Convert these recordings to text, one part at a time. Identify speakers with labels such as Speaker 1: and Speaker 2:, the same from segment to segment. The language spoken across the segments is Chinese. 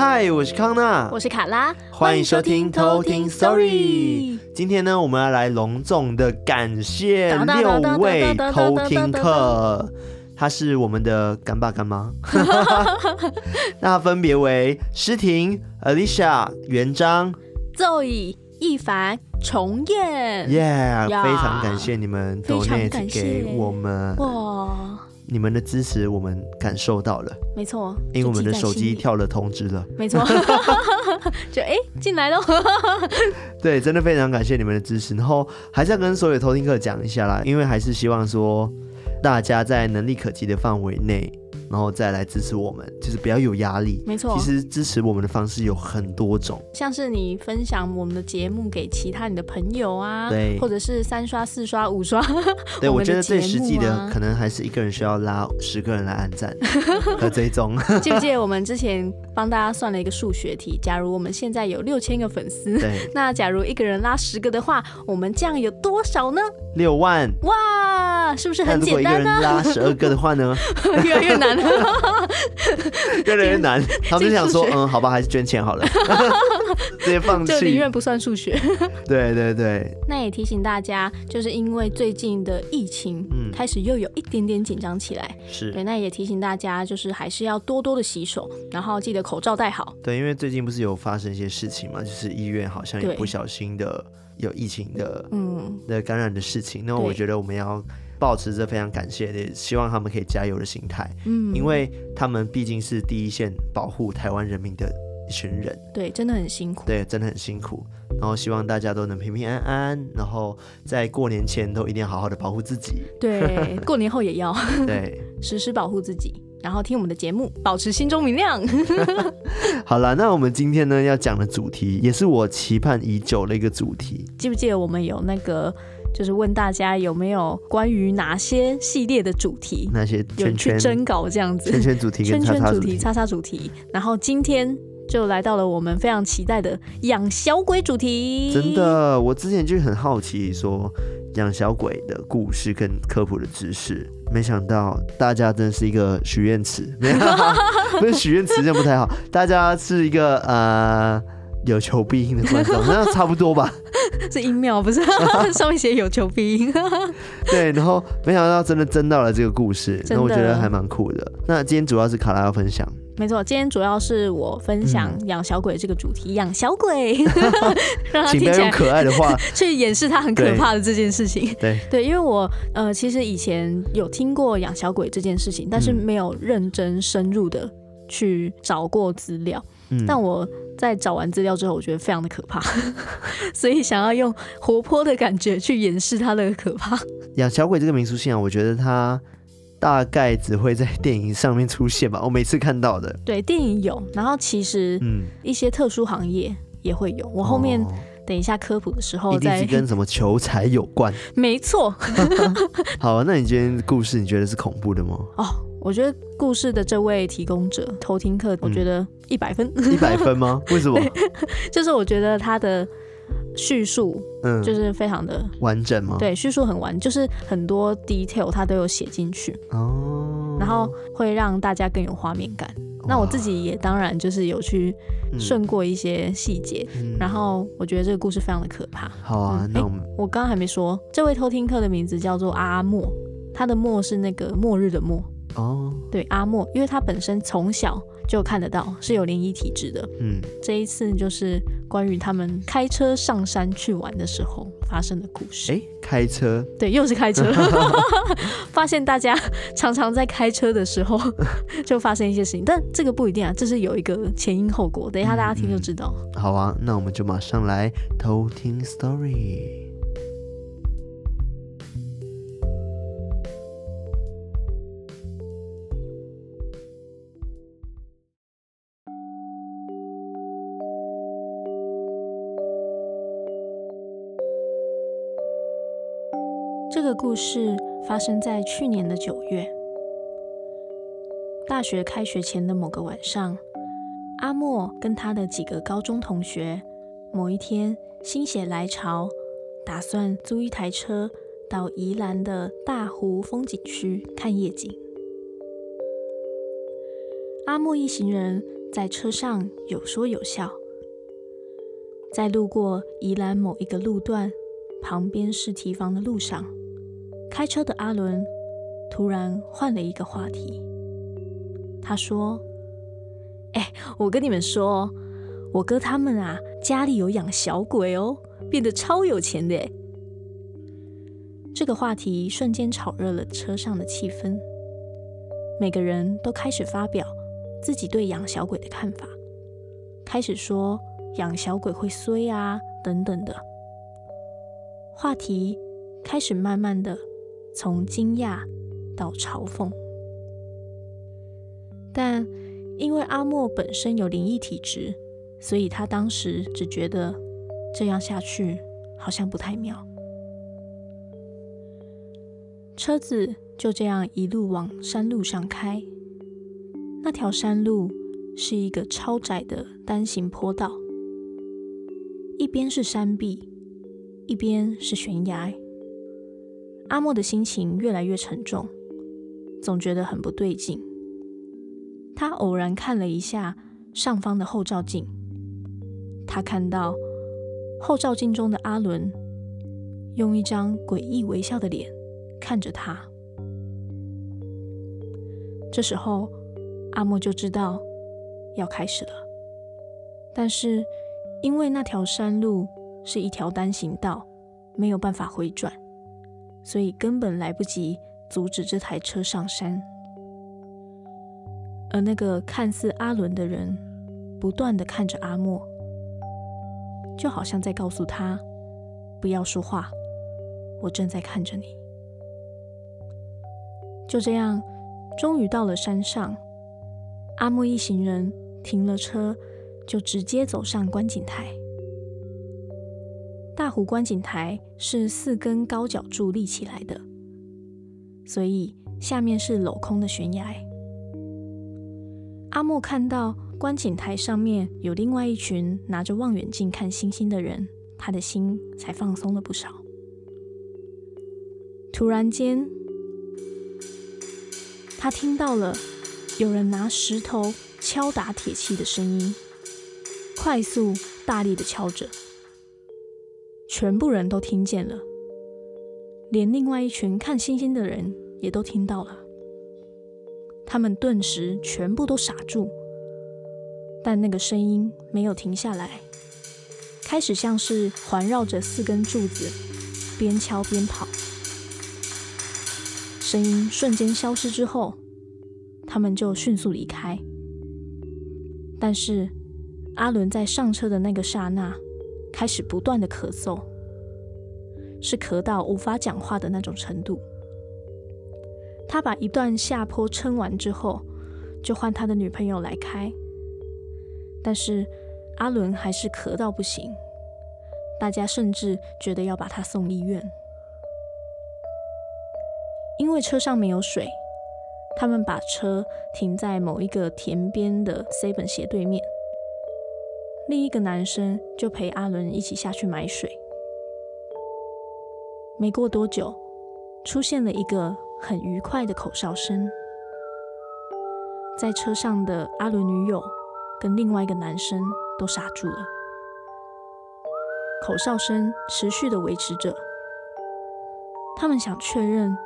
Speaker 1: 嗨，我是康娜，
Speaker 2: 我是卡拉，
Speaker 1: 欢迎收听偷听 Story。今天呢，我们要来隆重的感谢六位偷听客，他是我们的干爸干妈，那分别为诗婷、Alicia、元璋、
Speaker 2: Zoe、一凡、重燕。
Speaker 1: 耶，非常感谢你们 donate 给我们。哇。你们的支持我们感受到了，
Speaker 2: 没错，
Speaker 1: 因为我们的手机跳了通知了，
Speaker 2: 没错，就哎进来了，
Speaker 1: 对，真的非常感谢你们的支持，然后还是要跟所有偷听客讲一下啦，因为还是希望说大家在能力可及的范围内。然后再来支持我们，就是不要有压力。
Speaker 2: 没错，
Speaker 1: 其实支持我们的方式有很多种，
Speaker 2: 像是你分享我们的节目给其他你的朋友啊，
Speaker 1: 对，
Speaker 2: 或者是三刷、四刷、五刷。
Speaker 1: 对，我觉得最实际的可能还是一个人需要拉十个人来按赞 和追踪。
Speaker 2: 记不记得我们之前帮大家算了一个数学题？假如我们现在有六千个粉丝，
Speaker 1: 对，
Speaker 2: 那假如一个人拉十个的话，我们这样有多少呢？
Speaker 1: 六万。
Speaker 2: 哇，是不是很简单呢？
Speaker 1: 如果一个人拉十二个的话呢？
Speaker 2: 越来越难。
Speaker 1: 越来越难，他们就想说，嗯，好吧，还是捐钱好了，直接放弃。
Speaker 2: 就宁愿不算数学。
Speaker 1: 对对对。
Speaker 2: 那也提醒大家，就是因为最近的疫情，嗯，开始又有一点点紧张起来。
Speaker 1: 是。
Speaker 2: 对，那也提醒大家，就是还是要多多的洗手，然后记得口罩戴好。
Speaker 1: 对，因为最近不是有发生一些事情嘛，就是医院好像也不小心的有疫情的，嗯，的感染的事情。那我觉得我们要。抱持着非常感谢的，希望他们可以加油的心态，嗯，因为他们毕竟是第一线保护台湾人民的一群人，
Speaker 2: 对，真的很辛苦，
Speaker 1: 对，真的很辛苦。然后希望大家都能平平安安，然后在过年前都一定要好好的保护自己，
Speaker 2: 对，过年后也要，
Speaker 1: 对，
Speaker 2: 时时保护自己，然后听我们的节目，保持心中明亮。
Speaker 1: 好了，那我们今天呢要讲的主题，也是我期盼已久的一个主题，
Speaker 2: 记不记得我们有那个？就是问大家有没有关于哪些系列的主题，
Speaker 1: 那些圈圈
Speaker 2: 有去征稿这样子，
Speaker 1: 圈圈主题、
Speaker 2: 圈圈主题、叉叉主题，然后今天就来到了我们非常期待的养小鬼主题。
Speaker 1: 真的，我之前就很好奇，说养小鬼的故事跟科普的知识，没想到大家真的是一个许愿池，不是许愿池这样不太好，大家是一个呃。有求必应的观众，那差不多吧？
Speaker 2: 是音庙不是？上面写有求必应。
Speaker 1: 对，然后没想到真的真到了这个故事，那我觉得还蛮酷的。那今天主要是卡拉要分享，
Speaker 2: 没错，今天主要是我分享养小鬼这个主题，养、嗯、小鬼，让他听起来
Speaker 1: 用可爱的话
Speaker 2: 去掩饰他很可怕的这件事情。
Speaker 1: 对
Speaker 2: 对，因为我呃，其实以前有听过养小鬼这件事情，但是没有认真深入的去找过资料。嗯、但我在找完资料之后，我觉得非常的可怕，所以想要用活泼的感觉去掩饰它的可怕。
Speaker 1: 养小鬼这个民俗信仰，我觉得它大概只会在电影上面出现吧。我每次看到的，
Speaker 2: 对，电影有，然后其实嗯，一些特殊行业也会有。我后面等一下科普的时候再，
Speaker 1: 一定是跟什么求财有关。
Speaker 2: 没错。
Speaker 1: 好，那你今天故事你觉得是恐怖的吗？
Speaker 2: 哦。我觉得故事的这位提供者偷听客，我觉得一百分。
Speaker 1: 一百分吗？为什么？
Speaker 2: 就是我觉得他的叙述，嗯，就是非常的
Speaker 1: 完整吗？
Speaker 2: 对，叙述很完，就是很多 detail 他都有写进去哦，然后会让大家更有画面感。那我自己也当然就是有去顺过一些细节，嗯，然后我觉得这个故事非常的可怕。
Speaker 1: 好啊，嗯，那我们，
Speaker 2: 我刚刚还没说，这位偷听客的名字叫做阿莫，他的莫是那个末日的末。
Speaker 1: 哦，
Speaker 2: 对，阿莫，因为他本身从小就看得到，是有灵异体质的。嗯，这一次就是关于他们开车上山去玩的时候发生的故事。
Speaker 1: 哎，开车？
Speaker 2: 对，又是开车。发现大家常常在开车的时候 就发生一些事情，但这个不一定啊，这是有一个前因后果。等一下大家听就知道。
Speaker 1: 嗯，好啊，那我们就马上来偷听 story。
Speaker 2: 个故事发生在去年的九月，大学开学前的某个晚上，阿莫跟他的几个高中同学，某一天心血来潮，打算租一台车到宜兰的大湖风景区看夜景。阿莫一行人在车上有说有笑。在路过宜兰某一个路段，旁边是堤防的路上，开车的阿伦突然换了一个话题。他说：“哎，我跟你们说，我哥他们啊，家里有养小鬼哦，变得超有钱的。”这个话题瞬间炒热了车上的气氛，每个人都开始发表自己对养小鬼的看法，开始说。养小鬼会衰啊，等等的话题开始慢慢的从惊讶到嘲讽，但因为阿莫本身有灵异体质，所以他当时只觉得这样下去好像不太妙。车子就这样一路往山路上开，那条山路是一个超窄的单行坡道。一边是山壁，一边是悬崖。阿莫的心情越来越沉重，总觉得很不对劲。他偶然看了一下上方的后照镜，他看到后照镜中的阿伦用一张诡异微笑的脸看着他。这时候，阿莫就知道要开始了，但是。因为那条山路是一条单行道，没有办法回转，所以根本来不及阻止这台车上山。而那个看似阿伦的人，不断的看着阿莫，就好像在告诉他：“不要说话，我正在看着你。”就这样，终于到了山上，阿莫一行人停了车。就直接走上观景台。大湖观景台是四根高脚柱立起来的，所以下面是镂空的悬崖。阿莫看到观景台上面有另外一群拿着望远镜看星星的人，他的心才放松了不少。突然间，他听到了有人拿石头敲打铁器的声音。快速、大力的敲着，全部人都听见了，连另外一群看星星的人也都听到了。他们顿时全部都傻住，但那个声音没有停下来，开始像是环绕着四根柱子，边敲边跑。声音瞬间消失之后，他们就迅速离开。但是，阿伦在上车的那个刹那，开始不断的咳嗽，是咳到无法讲话的那种程度。他把一段下坡撑完之后，就换他的女朋友来开，但是阿伦还是咳到不行，大家甚至觉得要把他送医院。因为车上没有水，他们把车停在某一个田边的 Seven 斜对面。另一个男生就陪阿伦一起下去买水。没过多久，出现了一个很愉快的口哨声。在车上的阿伦女友跟另外一个男生都傻住了。口哨声持续的维持着，他们想确认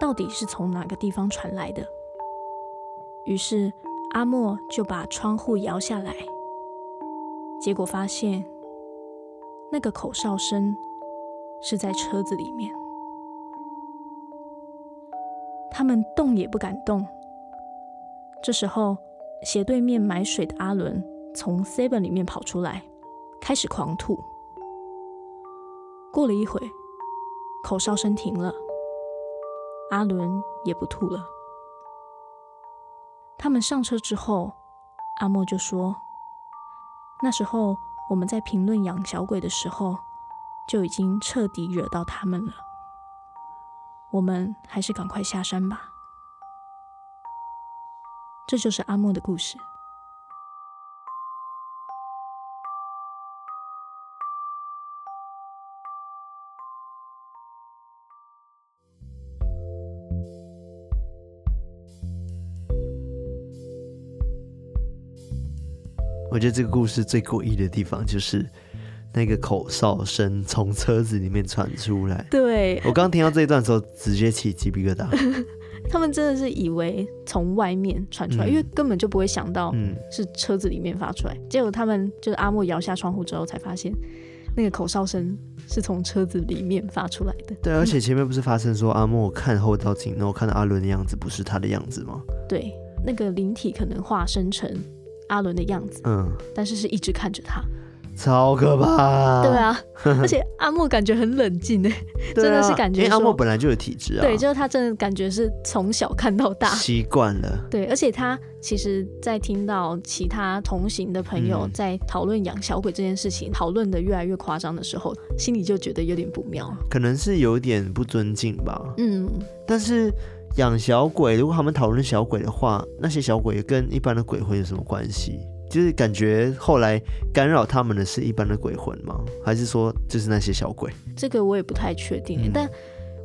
Speaker 2: 到底是从哪个地方传来的。于是阿莫就把窗户摇下来。结果发现，那个口哨声是在车子里面。他们动也不敢动。这时候，斜对面买水的阿伦从 Seven 里面跑出来，开始狂吐。过了一会，口哨声停了，阿伦也不吐了。他们上车之后，阿莫就说。那时候我们在评论养小鬼的时候，就已经彻底惹到他们了。我们还是赶快下山吧。这就是阿莫的故事。
Speaker 1: 觉得这个故事最诡异的地方就是那个口哨声从车子里面传出来。
Speaker 2: 对，
Speaker 1: 我刚听到这一段的时候，直接起鸡皮疙瘩。
Speaker 2: 他们真的是以为从外面传出来，嗯，因为根本就不会想到是车子里面发出来。结果他们就是阿莫摇下窗户之后，才发现那个口哨声是从车子里面发出来的。
Speaker 1: 对，而且前面不是发生说阿莫看后照镜，然后看到阿伦的样子不是他的样子吗？
Speaker 2: 对，那个灵体可能化身成阿伦的样子，嗯，但是是一直看着他，
Speaker 1: 超可怕。
Speaker 2: 对啊，而且阿莫感觉很冷静哎，真的是感觉，
Speaker 1: 因为阿莫本来就有体质啊。
Speaker 2: 对，就是他真的感觉是从小看到大，
Speaker 1: 习惯了。
Speaker 2: 对，而且他其实，在听到其他同行的朋友在讨论养小鬼这件事情，讨论的越来越夸张的时候，心里就觉得有点不妙，
Speaker 1: 可能是有点不尊敬吧。嗯，但是。养小鬼，如果他们讨论小鬼的话，那些小鬼跟一般的鬼魂有什么关系？就是感觉后来干扰他们的是一般的鬼魂吗？还是说就是那些小鬼？
Speaker 2: 这个我也不太确定，嗯，但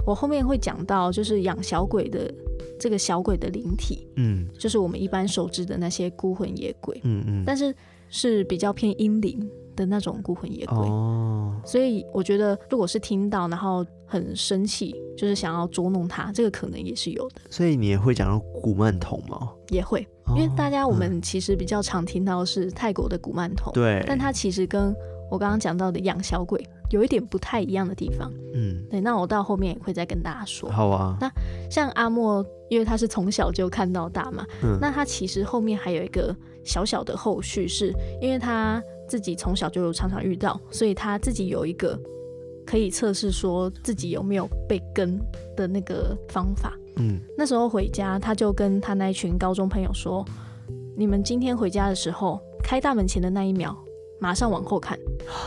Speaker 2: 我后面会讲到，就是养小鬼的这个小鬼的灵体，嗯，就是我们一般熟知的那些孤魂野鬼，嗯嗯，但是是比较偏阴灵的那种孤魂野鬼哦，所以我觉得如果是听到然后很生气，就是想要捉弄他，这个可能也是有的。
Speaker 1: 所以你也会讲到古曼童吗？
Speaker 2: 也会，因为大家我们其实比较常听到是泰国的古曼童，对、嗯，但它其实跟我刚刚讲到的养小鬼有一点不太一样的地方，嗯，对。那我到后面也会再跟大家说。
Speaker 1: 好啊。
Speaker 2: 那像阿莫，因为他是从小就看到大嘛，嗯，那他其实后面还有一个小小的后续，是因为他。自己从小就常常遇到，所以他自己有一个可以测试说自己有没有被跟的那个方法。嗯，那时候回家，他就跟他那一群高中朋友说：“你们今天回家的时候，开大门前的那一秒，马上往后看，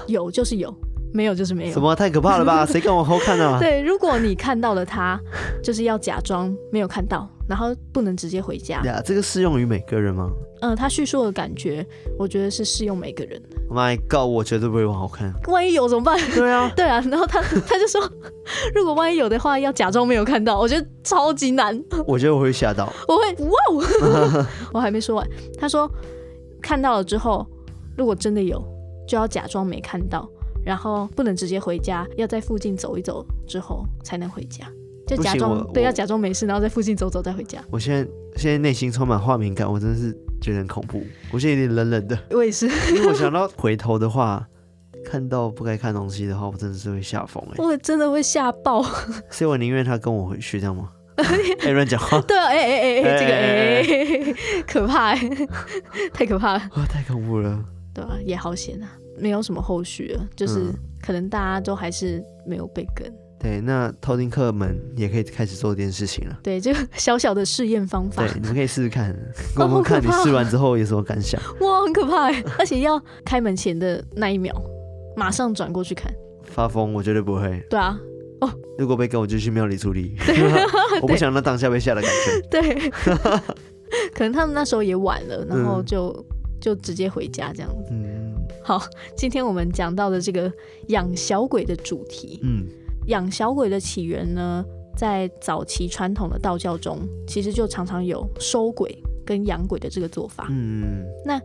Speaker 2: 有就是有，没有就是没有。”
Speaker 1: 什么？太可怕了吧？谁敢往后看啊？
Speaker 2: 对，如果你看到了他，就是要假装没有看到。然后不能直接回家
Speaker 1: 呀？这个适用于每个人吗？
Speaker 2: 嗯，他叙述的感觉，我觉得是适用每个人。
Speaker 1: My God，我绝对不会往后看。
Speaker 2: 万一有怎么办？
Speaker 1: 对啊，
Speaker 2: 对啊。然后他他就说，如果万一有的话，要假装没有看到。我觉得超级难。
Speaker 1: 我觉得我会吓到。
Speaker 2: 我会哇！我还没说完。他说看到了之后，如果真的有，就要假装没看到，然后不能直接回家，要在附近走一走之后才能回家。就假装对，要假装没事，然后在附近走走再回家。
Speaker 1: 我现在现在内心充满画面感，我真的是觉得很恐怖。我现在有点冷冷的。
Speaker 2: 我也是，
Speaker 1: 因为我想到回头的话，看到不该看东西的话，我真的是会吓疯哎。
Speaker 2: 我真的会吓爆。
Speaker 1: 所以我宁愿他跟我回去，这样吗？哎，乱讲话。
Speaker 2: 对啊，哎哎哎哎，这个哎，可怕哎，太可怕了。
Speaker 1: 哇，太恐怖了。
Speaker 2: 对啊，也好险啊，没有什么后续了，就是可能大家都还是没有被跟。
Speaker 1: 对，那偷听客们也可以开始做这件事情了。
Speaker 2: 对，这个小小的试验方法，
Speaker 1: 对，你们可以试试看，我们看你试完之后有什么感想。
Speaker 2: 哇，很可怕，而且要开门前的那一秒，马上转过去看。
Speaker 1: 发疯，我绝对不会。
Speaker 2: 对啊，哦，
Speaker 1: 如果被跟，我就去庙里处理。我不想让当下被吓的感觉。
Speaker 2: 对，可能他们那时候也晚了，然后就、嗯、就直接回家这样子。嗯，好，今天我们讲到的这个养小鬼的主题，嗯。养小鬼的起源呢，在早期传统的道教中，其实就常常有收鬼跟养鬼的这个做法。嗯，那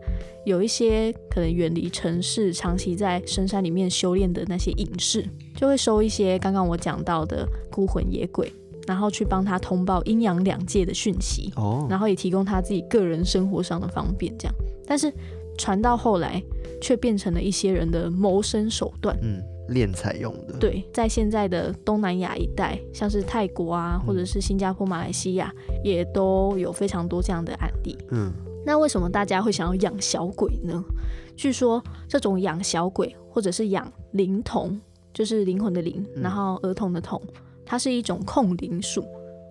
Speaker 2: 有一些可能远离城市、长期在深山里面修炼的那些隐士，就会收一些刚刚我讲到的孤魂野鬼，然后去帮他通报阴阳两界的讯息。哦，然后也提供他自己个人生活上的方便。这样，但是传到后来，却变成了一些人的谋生手段。嗯。
Speaker 1: 敛财用的，
Speaker 2: 对，在现在的东南亚一带，像是泰国啊，或者是新加坡、马来西亚，嗯，也都有非常多这样的案例。嗯，那为什么大家会想要养小鬼呢？据说这种养小鬼或者是养灵童，就是灵魂的灵，然后儿童的童，它是一种控灵术，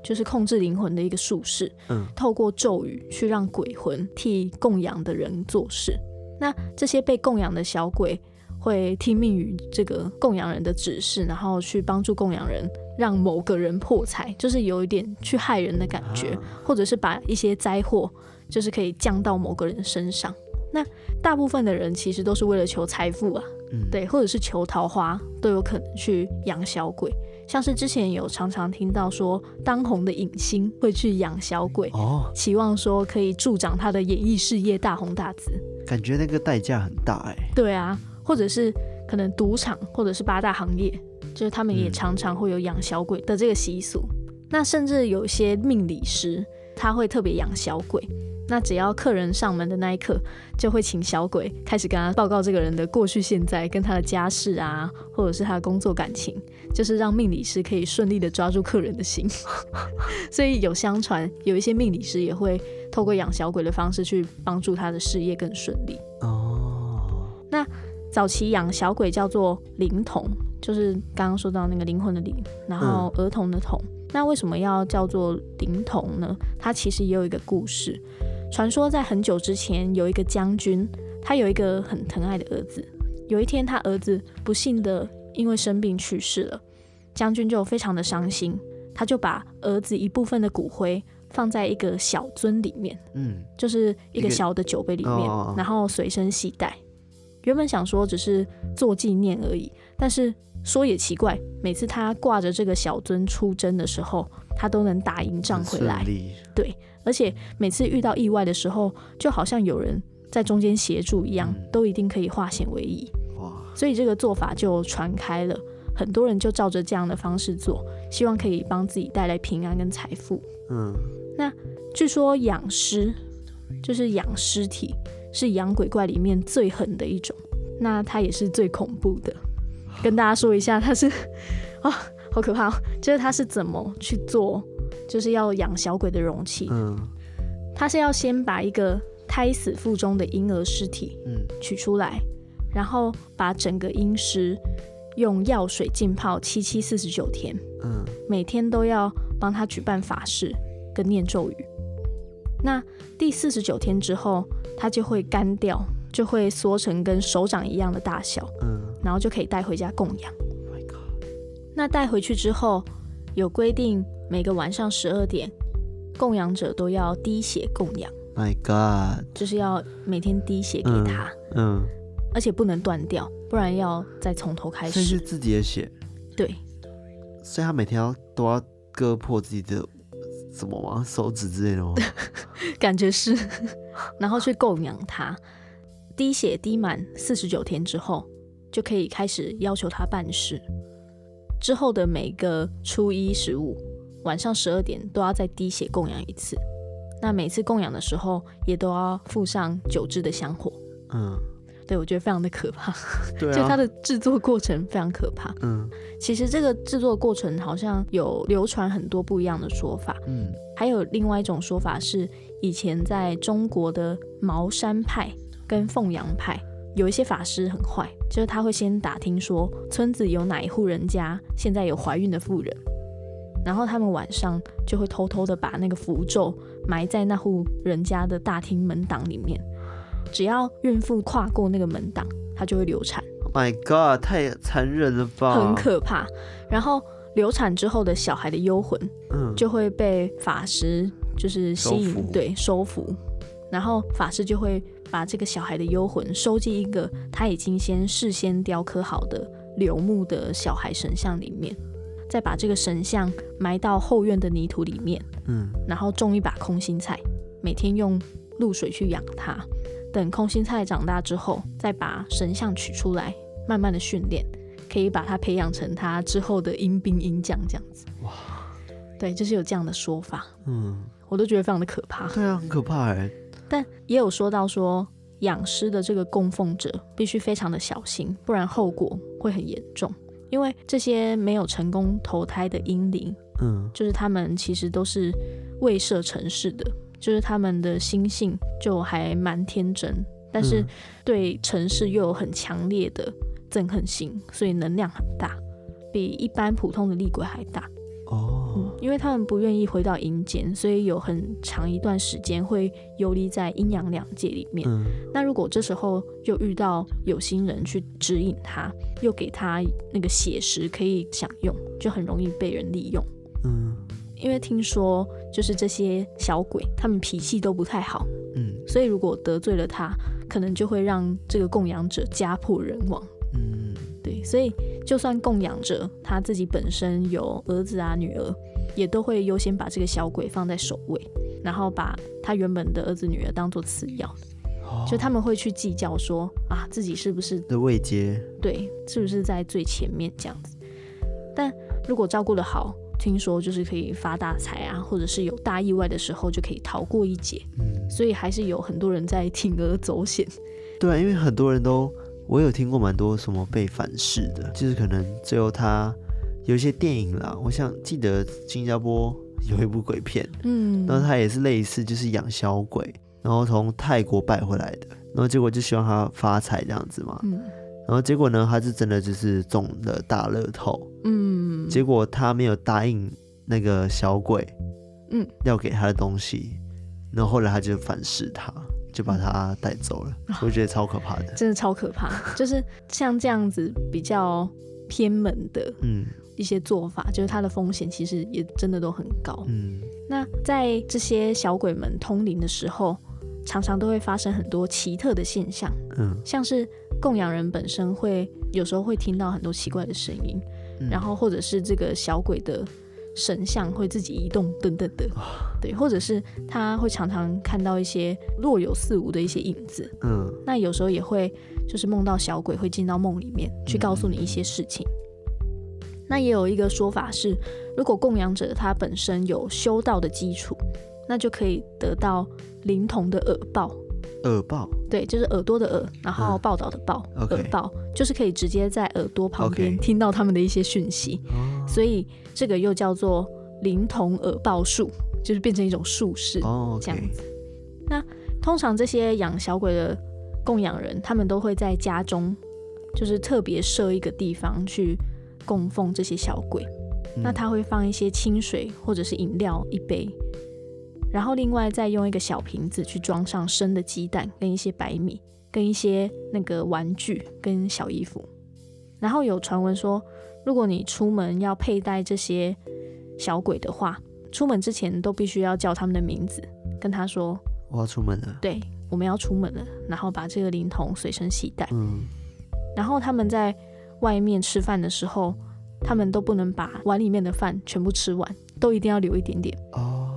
Speaker 2: 就是控制灵魂的一个术士。嗯，透过咒语去让鬼魂替供养的人做事。那这些被供养的小鬼，会听命于这个供养人的指示，然后去帮助供养人，让某个人破财，就是有一点去害人的感觉，或者是把一些灾祸，就是可以降到某个人身上。那大部分的人其实都是为了求财富啊，嗯，对，或者是求桃花，都有可能去养小鬼。像是之前有常常听到说，当红的影星会去养小鬼，哦，期望说可以助长他的演艺事业大红大紫。
Speaker 1: 感觉那个代价很大哎。
Speaker 2: 对啊，或者是可能赌场，或者是八大行业，就是他们也常常会有养小鬼的这个习俗。嗯、那甚至有些命理师，他会特别养小鬼。那只要客人上门的那一刻，就会请小鬼开始跟他报告这个人的过去、现在，跟他的家世啊，或者是他的工作、感情，就是让命理师可以顺利的抓住客人的心。所以有相传，有一些命理师也会透过养小鬼的方式去帮助他的事业更顺利。哦。那早期养小鬼叫做灵童，就是刚刚说到那个灵魂的灵，然后儿童的童。嗯。那为什么要叫做灵童呢？它其实也有一个故事。传说在很久之前，有一个将军，他有一个很疼爱的儿子。有一天，他儿子不幸的因为生病去世了，将军就非常的伤心，他就把儿子一部分的骨灰放在一个小樽里面，嗯，就是一个小的酒杯里面，哦、然后随身携带。原本想说只是做纪念而已，但是说也奇怪，每次他挂着这个小樽出征的时候，他都能打赢仗回来。对。而且每次遇到意外的时候，就好像有人在中间协助一样，都一定可以化险为夷。哇！所以这个做法就传开了，很多人就照着这样的方式做，希望可以帮自己带来平安跟财富。嗯。那据说养尸就是养尸体，是养鬼怪里面最狠的一种，那它也是最恐怖的。跟大家说一下，它是啊，好可怕哦，就是他是怎么去做。就是要养小鬼的容器，嗯，他是要先把一个胎死腹中的婴儿尸体，嗯，取出来，然后把整个婴尸用药水浸泡七七四十九天，嗯，每天都要帮他举办法事跟念咒语。那第四十九天之后，他就会干掉，就会缩成跟手掌一样的大小，嗯，然后就可以带回家供养。那带回去之后有规定。每个晚上十二点，供养者都要滴血供养。My God，就是要每天滴血给他，嗯，嗯，而且不能断掉，不然要再从头开始。
Speaker 1: 这是自己的血，
Speaker 2: 对。
Speaker 1: 所以他每天要都要割破自己的什么吗？手指之类的吗？
Speaker 2: 感觉是，然后去供养他，滴血滴满四十九天之后，就可以开始要求他办事。之后的每个初一十五。晚上十二点都要再滴血供养一次，那每次供养的时候也都要附上九支的香火。嗯，对，我觉得非常的可怕。对啊，就它的制作过程非常可怕。嗯，其实这个制作过程好像有流传很多不一样的说法。嗯，还有另外一种说法是，以前在中国的茅山派跟凤阳派有一些法师很坏，就是他会先打听说村子有哪一户人家现在有怀孕的妇人。然后他们晚上就会偷偷的把那个符咒埋在那户人家的大厅门挡里面，只要孕妇跨过那个门挡，她就会流产。
Speaker 1: Oh my God，太残忍了吧！
Speaker 2: 很可怕。然后流产之后的小孩的幽魂，嗯，就会被法师就是吸引，对，收服。然后法师就会把这个小孩的幽魂收进一个他已经先事先雕刻好的柳木的小孩神像里面。再把这个神像埋到后院的泥土里面，嗯，然后种一把空心菜，每天用露水去养它。等空心菜长大之后，再把神像取出来，慢慢的训练，可以把它培养成他之后的阴兵阴将这样子。哇，对，就是有这样的说法。嗯，我都觉得非常的可怕。
Speaker 1: 对啊，很可怕哎。
Speaker 2: 但也有说到说，养尸的这个供奉者必须非常的小心，不然后果会很严重。因为这些没有成功投胎的婴灵，嗯，就是他们其实都是未设尘世的，就是他们的心性就还蛮天真，但是对尘世又有很强烈的憎恨心，所以能量很大，比一般普通的厉鬼还大。哦、嗯，因为他们不愿意回到阴间，所以有很长一段时间会游离在阴阳两界里面。嗯，那如果这时候又遇到有心人去指引他，又给他那个血食可以享用，就很容易被人利用。嗯，因为听说就是这些小鬼，他们脾气都不太好。嗯，所以如果得罪了他，可能就会让这个供养者家破人亡。嗯，对，所以。就算供养者他自己本身有儿子啊女儿，也都会优先把这个小鬼放在首位，然后把他原本的儿子女儿当做次要的。就他们会去计较说啊，自己是不是
Speaker 1: 的位阶？
Speaker 2: 对，是不是在最前面这样子？但如果照顾得好，听说就是可以发大财啊，或者是有大意外的时候就可以逃过一劫。嗯，所以还是有很多人在铤而走险。
Speaker 1: 对啊，因为很多人都，我有听过蛮多什么被反噬的，就是可能最后他有一些电影啦，我想记得新加坡有一部鬼片，嗯，然后他也是类似就是养小鬼。然后从泰国拜回来的，然后结果就希望他发财这样子嘛。嗯。然后结果呢，他是真的就是中了大乐透。嗯。结果他没有答应那个小鬼，嗯，要给他的东西。然后后来他就反噬他，就把他带走了。嗯。我觉得超可怕的。
Speaker 2: 真的超可怕，就是像这样子比较偏门的，嗯，一些做法，嗯，就是它的风险其实也真的都很高。嗯。那在这些小鬼们通灵的时候，常常都会发生很多奇特的现象，嗯，像是供养人本身会有时候会听到很多奇怪的声音，嗯，然后或者是这个小鬼的神像会自己移动等等的，对，或者是他会常常看到一些若有似无的一些影子，嗯，那有时候也会就是梦到小鬼会进到梦里面去告诉你一些事情。嗯，那也有一个说法是，如果供养者他本身有修道的基础。那就可以得到灵童的耳报，
Speaker 1: 耳报，
Speaker 2: 对，就是耳朵的耳，然后报道的报，嗯、耳报.就是可以直接在耳朵旁边听到他们的一些讯息，okay. 所以这个又叫做灵童耳报术，就是变成一种术式，oh, okay. 这样子。那通常这些养小鬼的供养人，他们都会在家中，就是特别设一个地方去供奉这些小鬼，嗯、那他会放一些清水或者是饮料一杯。然后另外再用一个小瓶子去装上生的鸡蛋，跟一些白米，跟一些那个玩具跟小衣服。然后有传闻说，如果你出门要佩戴这些小鬼的话，出门之前都必须要叫他们的名字，跟他说
Speaker 1: 我要出门了。
Speaker 2: 对，我们要出门了，然后把这个灵童随身携带。嗯。然后他们在外面吃饭的时候，他们都不能把碗里面的饭全部吃完，都一定要留一点点。哦。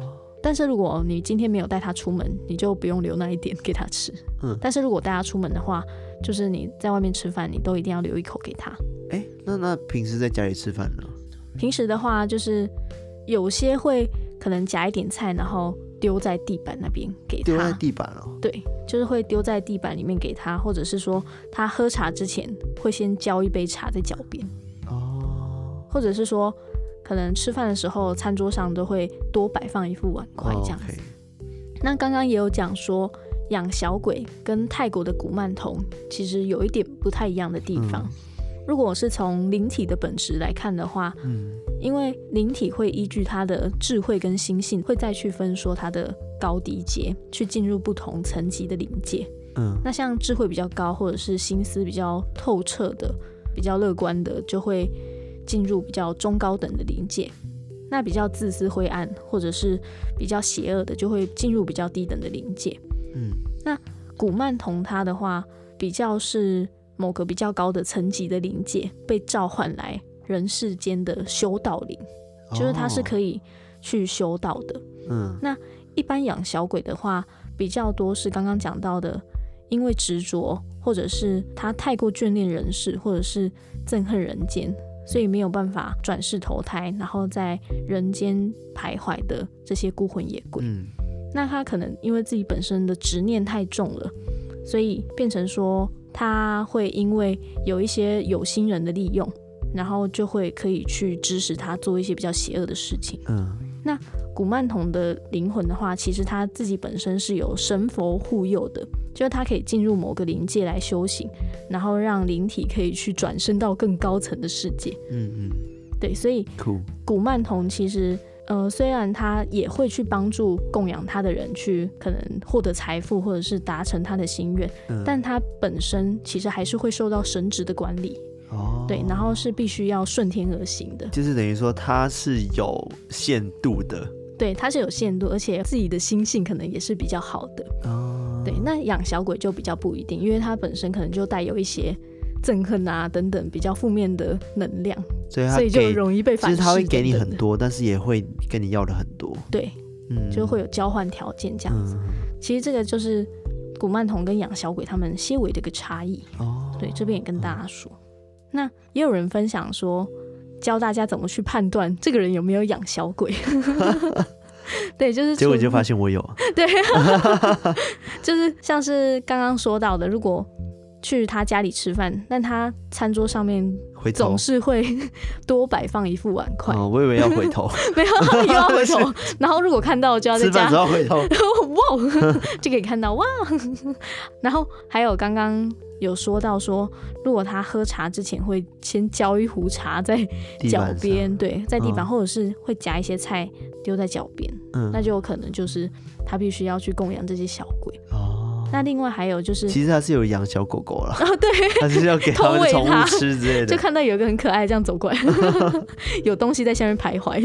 Speaker 2: 但是如果你今天没有带他出门，你就不用留那一点给他吃。嗯。但是如果带他出门的话，就是你在外面吃饭，你都一定要留一口给他。
Speaker 1: 哎、欸，那那平时在家里吃饭呢？
Speaker 2: 平时的话，就是有些会可能夹一点菜，然后丢在地板那边给他。丢
Speaker 1: 在地板哦。
Speaker 2: 对，就是会丢在地板里面给他，或者是说他喝茶之前会先浇一杯茶在脚边。哦。或者是说。可能吃饭的时候，餐桌上都会多摆放一副碗筷这样子。Oh, okay. 那刚刚也有讲说，养小鬼跟泰国的古曼童其实有一点不太一样的地方。嗯、如果是从灵体的本质来看的话，嗯，因为灵体会依据他的智慧跟心性，会再去分说他的高低阶，去进入不同层级的灵界。嗯，那像智慧比较高，或者是心思比较透彻的、比较乐观的，就会。进入比较中高等的灵界，那比较自私灰暗或者是比较邪恶的，就会进入比较低等的灵界。嗯，那古曼童他的话，比较是某个比较高的层级的灵界被召唤来人世间的修道灵，就是他是可以去修道的。嗯，那一般养小鬼的话，比较多是刚刚讲到的，因为执着或者是他太过眷恋人世，或者是憎恨人间。所以没有办法转世投胎，然后在人间徘徊的这些孤魂野鬼，嗯，那他可能因为自己本身的执念太重了，所以变成说他会因为有一些有心人的利用，然后就会可以去支持他做一些比较邪恶的事情。嗯，那古曼童的灵魂的话，其实他自己本身是有神佛护佑的。就是他可以进入某个灵界来修行，然后让灵体可以去转身到更高层的世界。嗯嗯，对，所以古曼童其实，呃，虽然他也会去帮助供养他的人去可能获得财富，或者是达成他的心愿，嗯，但他本身其实还是会受到神职的管理。哦，对，然后是必须要顺天而行的，
Speaker 1: 就是等于说它是有限度的。
Speaker 2: 对，它是有限度，而且自己的心性可能也是比较好的。哦。对，那养小鬼就比较不一定，因为它本身可能就带有一些憎恨啊等等比较负面的能量，
Speaker 1: 所以
Speaker 2: 所以就容易被反噬。
Speaker 1: 其实他会给你很多，但是也会跟你要的很多。
Speaker 2: 对，嗯，就会有交换条件这样子。嗯、其实这个就是古曼童跟养小鬼他们些微的一个差异。哦，对，这边也跟大家说。嗯、那也有人分享说，教大家怎么去判断这个人有没有养小鬼。对，就是
Speaker 1: 结果就发现我有。
Speaker 2: 对，就是像是刚刚说到的，如果去他家里吃饭，但他餐桌上面总是会 多摆放一副碗筷。
Speaker 1: 哦，我以为要回头，
Speaker 2: 没有，又要回头。然后如果看到就要在家，
Speaker 1: 吃饭要回头，
Speaker 2: 哇，就可以看到哇。然后还有刚刚。有说到说，如果他喝茶之前会先浇一壶茶在脚边，对，在地板，或者是会夹一些菜丢在脚边，嗯，那就有可能就是他必须要去供养这些小鬼。哦，那另外还有就是，
Speaker 1: 其实他是有养小狗狗了，
Speaker 2: 哦，对，
Speaker 1: 他是要给他们宠物吃之类的，
Speaker 2: 就看到有一个很可爱这样走过来，有东西在下面徘徊。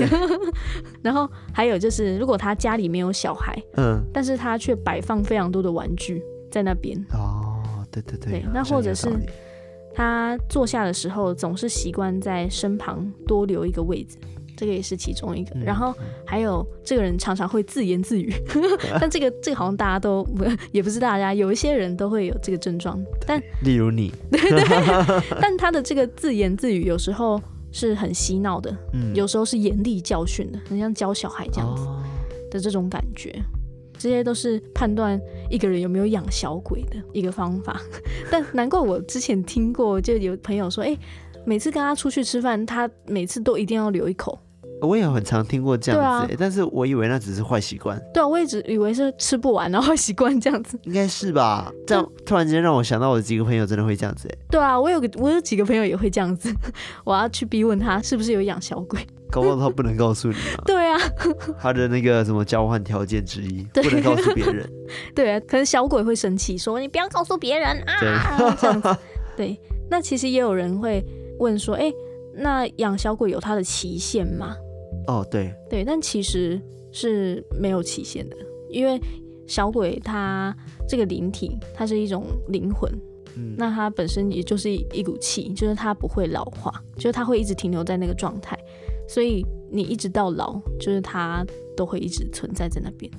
Speaker 2: 然后还有就是，如果他家里没有小孩，嗯，但是他却摆放非常多的玩具在那边，哦。
Speaker 1: 对对对对，
Speaker 2: 那或者是他坐下的时候总是习惯在身旁多留一个位置，这个也是其中一个。嗯、然后还有这个人常常会自言自语，但这个这个好像大家都不也不是大家，有一些人都会有这个症状。但
Speaker 1: 例如你，
Speaker 2: 对对，但他的这个自言自语有时候是很嬉闹的，嗯、有时候是严厉教训的，很像教小孩这样子的这种感觉。哦这些都是判断一个人有没有养小鬼的一个方法，但难怪我之前听过，就有朋友说，哎，每次跟他出去吃饭，他每次都一定要留一口。
Speaker 1: 我也很常听过这样子，啊、但是我以为那只是坏习惯。
Speaker 2: 对啊，我一直以为是吃不完然后 坏习惯这样子。
Speaker 1: 应该是吧？这样突然间让我想到我的几个朋友真的会这样子。
Speaker 2: 对啊，我有个我有几个朋友也会这样子，我要去逼问他是不是有养小鬼。
Speaker 1: 搞不好他不能告诉你啊。
Speaker 2: 对啊，
Speaker 1: 他的那个什么交换条件之一，不能告诉别人。
Speaker 2: 对啊，可能小鬼会生气，说你不要告诉别人啊。对，这样子。对，那其实也有人会问说，哎，那养小鬼有它的期限吗？
Speaker 1: 哦，对，
Speaker 2: 对，但其实是没有期限的，因为小鬼它这个灵体，它是一种灵魂。嗯，那它本身也就是一股气，就是它不会老化，就是它会一直停留在那个状态。所以你一直到老，就是它都会一直存在在那边。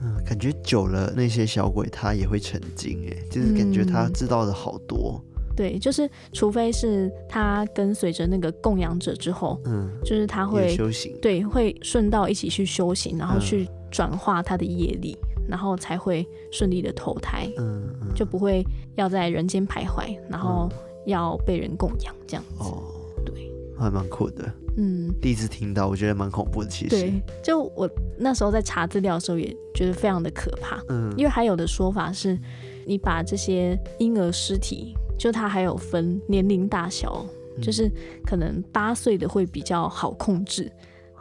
Speaker 1: 嗯，感觉久了，那些小鬼它也会成精，哎，就是感觉它知道的好多。
Speaker 2: 嗯，对，就是除非是他跟随着那个供养者之后，嗯，就是他会
Speaker 1: 修行，
Speaker 2: 对，会顺道一起去修行，然后去转化他的业力，嗯，然后才会顺利的投胎，嗯，嗯，就不会要在人间徘徊，然后要被人供养这样子。哦，对，
Speaker 1: 还蛮酷的。嗯，第一次听到，我觉得蛮恐怖的。其实，
Speaker 2: 对，就我那时候在查资料的时候，也觉得非常的可怕。嗯，因为还有的说法是，你把这些婴儿尸体，就它还有分年龄大小，嗯、就是可能八岁的会比较好控制，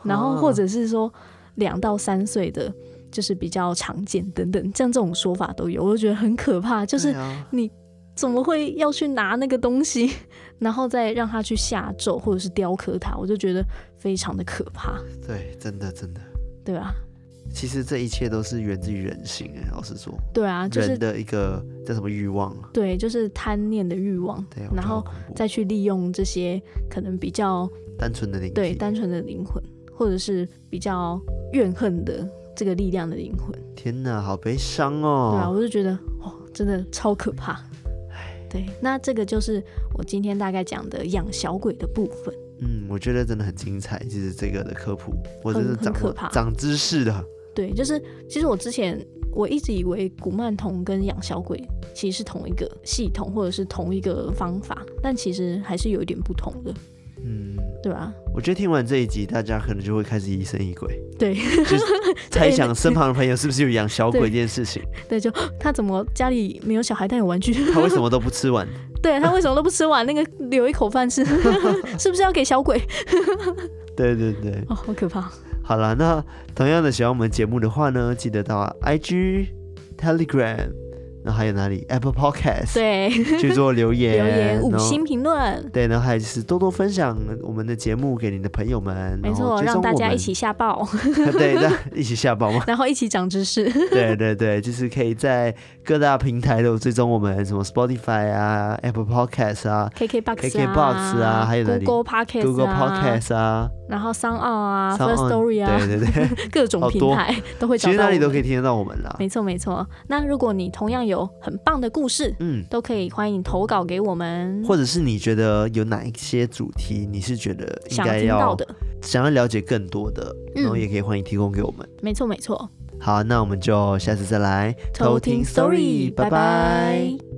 Speaker 2: 然后或者是说两到三岁的，就是比较常见等等，像这种说法都有，我就觉得很可怕。就是你。怎么会要去拿那个东西，然后再让他去下咒或者是雕刻它？我就觉得非常的可怕。
Speaker 1: 对，真的真的，
Speaker 2: 对啊。
Speaker 1: 其实这一切都是源自于人性，哎，老实说。
Speaker 2: 对啊，就是
Speaker 1: 人的一个叫什么欲望？
Speaker 2: 对，就是贪念的欲望。对，然后再去利用这些可能比较
Speaker 1: 单纯的灵，
Speaker 2: 对，单纯的灵魂，或者是比较怨恨的这个力量的灵魂。
Speaker 1: 天哪，好悲伤哦。
Speaker 2: 对啊，我就觉得哦，真的超可怕。对，那这个就是我今天大概讲的养小鬼的部分。
Speaker 1: 嗯，我觉得真的很精彩，就是这个的科普，我真的长
Speaker 2: 可怕，
Speaker 1: 长知识的。
Speaker 2: 对，就是其实我之前我一直以为古曼童跟养小鬼其实是同一个系统，或者是同一个方法，但其实还是有一点不同的。嗯，对吧？
Speaker 1: 我觉得听完这一集，大家可能就会开始疑神疑鬼，
Speaker 2: 对，
Speaker 1: 就是猜想身旁的朋友是不是有养小鬼这件事情。
Speaker 2: 对，就他怎么家里没有小孩但有玩具？
Speaker 1: 他为什么都不吃完？
Speaker 2: 对，他为什么都不吃完？那个留一口饭吃，是不是要给小鬼？
Speaker 1: 对对对，
Speaker 2: 哦，好可怕。
Speaker 1: 好了，那同样的喜欢我们节目的话呢，记得到 IG、Telegram。然后还有哪里？Apple Podcast，
Speaker 2: 对，
Speaker 1: 去做留言，
Speaker 2: 留言五星评论，
Speaker 1: 对，然后还有就是多多分享我们的节目给你的朋友们，
Speaker 2: 没错，让大家一起下爆，
Speaker 1: 对，让 一起下爆嘛，
Speaker 2: 然后一起长知识，
Speaker 1: 对对对，就是可以在各大平台都追踪我们，什么 Spotify 啊，Apple Podcast 啊
Speaker 2: ，KKBox
Speaker 1: 啊，还有
Speaker 2: Google
Speaker 1: Podcast 啊，
Speaker 2: 然后 SoundOn 啊，First Story 啊，
Speaker 1: 对对对，
Speaker 2: 各种平台 都会找到，
Speaker 1: 其实哪里都可以听得到我们啦，
Speaker 2: 没错没错，那如果你同样有很棒的故事，嗯，都可以欢迎投稿给我们，
Speaker 1: 或者是你觉得有哪一些主题你是觉得应该要
Speaker 2: 的，
Speaker 1: 想要了解更多的，然后也可以欢迎提供给我们。
Speaker 2: 没错没错，
Speaker 1: 好，那我们就下次再来
Speaker 2: 偷听 story，拜拜。